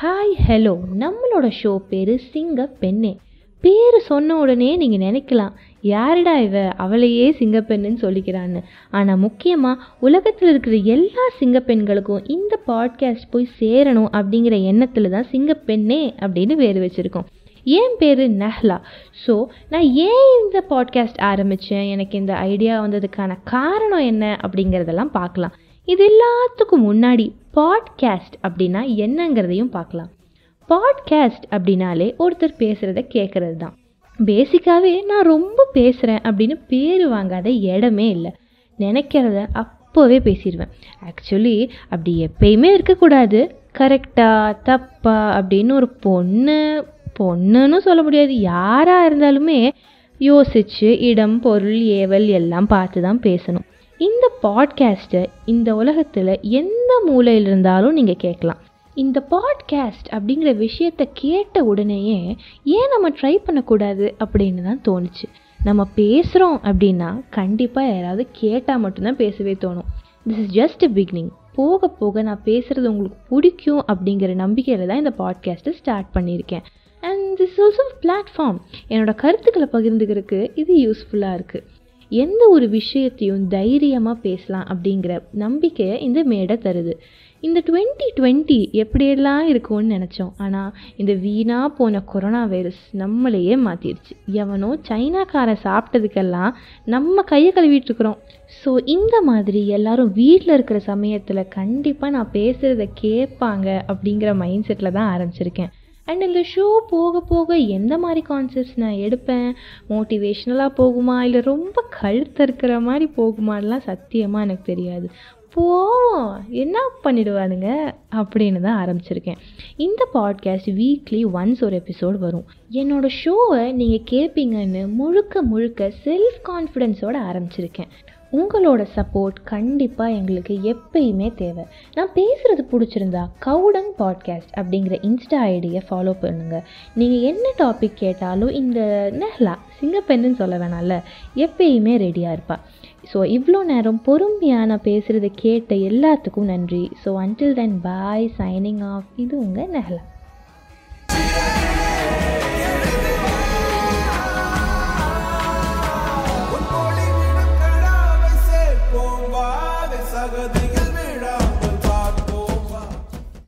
Hi hello நம்மளோட show பேர் சிங்க பெண்ணே. பேர் சொன்ன உடனே நீங்கள் நினைக்கலாம் யாருடா இவ? அவளையே சிங்கப்பெண்ணுன்னு சொல்லிக்கிறான்னு. ஆனால் முக்கியமாக உலகத்தில் இருக்கிற எல்லா சிங்கப்பெண்களுக்கும் இந்த பாட்காஸ்ட் போய் சேரணும் அப்படிங்கிற எண்ணத்தில் தான் சிங்கப்பெண்ணே அப்படின்னு பேர் வச்சுருக்கோம். என் பேர் நஹ்லா. ஸோ நான் ஏன் இந்த பாட்காஸ்ட் ஆரம்பித்தேன் எனக்கு இந்த ஐடியா வந்ததுக்கான காரணம் என்ன அப்படிங்கிறதெல்லாம் பார்க்கலாம். இது எல்லாத்துக்கும் முன்னாடி பாட்காஸ்ட் அப்படின்னா என்னங்கிறதையும் பார்க்கலாம். பாட்காஸ்ட் அப்படின்னாலே ஒருத்தர் பேசுகிறத கேட்குறது தான் பேசிக்காகவே நான் ரொம்ப பேசுகிறேன் அப்படின்னு பேர் வாங்காத இடமே இல்லை. நினைக்கிறத அப்போவே பேசிடுவேன் ஆக்சுவலி அப்படி எப்பயுமே இருக்கக்கூடாது. கரெக்டாக தப்பா அப்படின்னு ஒரு பொண்ணு பொண்ணுன்னு சொல்ல முடியாது. யாராக இருந்தாலுமே யோசித்து இடம் பொருள் ஏவல் எல்லாம் பார்த்து தான் பேசணும். இந்த பாட்காஸ்ட்டை இந்த உலகத்தில் எந்த மூலையில் இருந்தாலும் நீங்கள் கேட்கலாம். இந்த பாட்காஸ்ட் அப்படிங்கிற விஷயத்த கேட்ட உடனேயே ஏன் நம்ம ட்ரை பண்ணக்கூடாது? அப்படின்னு தான் தோணுச்சு. நம்ம பேசுகிறோம் அப்படின்னா கண்டிப்பாக யாராவது கேட்டால் மட்டும்தான் பேசவே தோணும். This is just a beginning போக போக நான் பேசுகிறது உங்களுக்கு பிடிக்கும் அப்படிங்கிற நம்பிக்கையில் தான் இந்த பாட்காஸ்ட்டை ஸ்டார்ட் பண்ணியிருக்கேன். அண்ட் திஸ் ஆல்சோ பிளாட்ஃபார்ம் என்னோடய கருத்துக்களை பகிர்ந்துக்கிறதுக்கு இது யூஸ்ஃபுல்லாக இருக்குது எந்த ஒரு விஷயத்தையும் தைரியமாக பேசலாம் அப்படிங்கிற நம்பிக்கையை இந்த மேடை தருது. இந்த டுவெண்ட்டி டுவெண்ட்டி எப்படியெல்லாம் இருக்கும்னு நினச்சோம். ஆனால் இந்த வீணாக போன கொரோனா வைரஸ் நம்மளையே மாற்றிடுச்சு எவனோ சைனாக்காரன் சாப்பிட்டதுக்கெல்லாம் நம்ம கையை கழுவிட்டுருக்குறோம். ஸோ இந்த மாதிரி எல்லாரும் வீட்டில் இருக்கிற சமயத்தில் கண்டிப்பாக நான் பேசுகிறத கேட்பாங்க அப்படிங்கிற மைண்ட் செட்டில் தான் ஆரம்பிச்சிருக்கேன். அண்ட் இந்த ஷோ போக போக எந்த மாதிரி கான்செப்ட்ஸ் நான் எடுப்பேன்? மோட்டிவேஷ்னலாக போகுமா? இல்லை ரொம்ப கழுத்தறுக்கிற மாதிரி போகுமான்லாம் சத்தியமாக எனக்கு தெரியாது. போவோம். என்ன பண்ணிடுவானுங்க? அப்படின்னு தான் ஆரம்பிச்சிருக்கேன். இந்த பாட்காஸ்ட் வீக்லி ஒன்ஸ் ஒரு எபிசோட் வரும். என்னோடய ஷோவை நீங்கள் கேட்பீங்கன்னு முழுக்க முழுக்க செல்ஃப் கான்ஃபிடென்ஸோடு ஆரம்பிச்சிருக்கேன். உங்களோட சப்போர்ட் கண்டிப்பாக எங்களுக்கு எப்பயுமே தேவை. நான் பேசுகிறது பிடிச்சிருந்தா கவுடங் பாட்காஸ்ட் அப்படிங்கிற இன்ஸ்டா ஐடியை ஃபாலோ பண்ணுங்கள் நீங்கள் என்ன டாபிக் கேட்டாலும் இந்த நெஹ்லா சிங்கப்பெண்ணுன்னு சொல்ல வேணாம்ல எப்பயுமே ரெடியாக இருப்பாள் ஸோ இவ்வளோ நேரம் பொறுமையாக நான் பேசுகிறத கேட்ட எல்லாத்துக்கும் நன்றி. So until then bye signing off இது உங்கள் நெஹ்லா.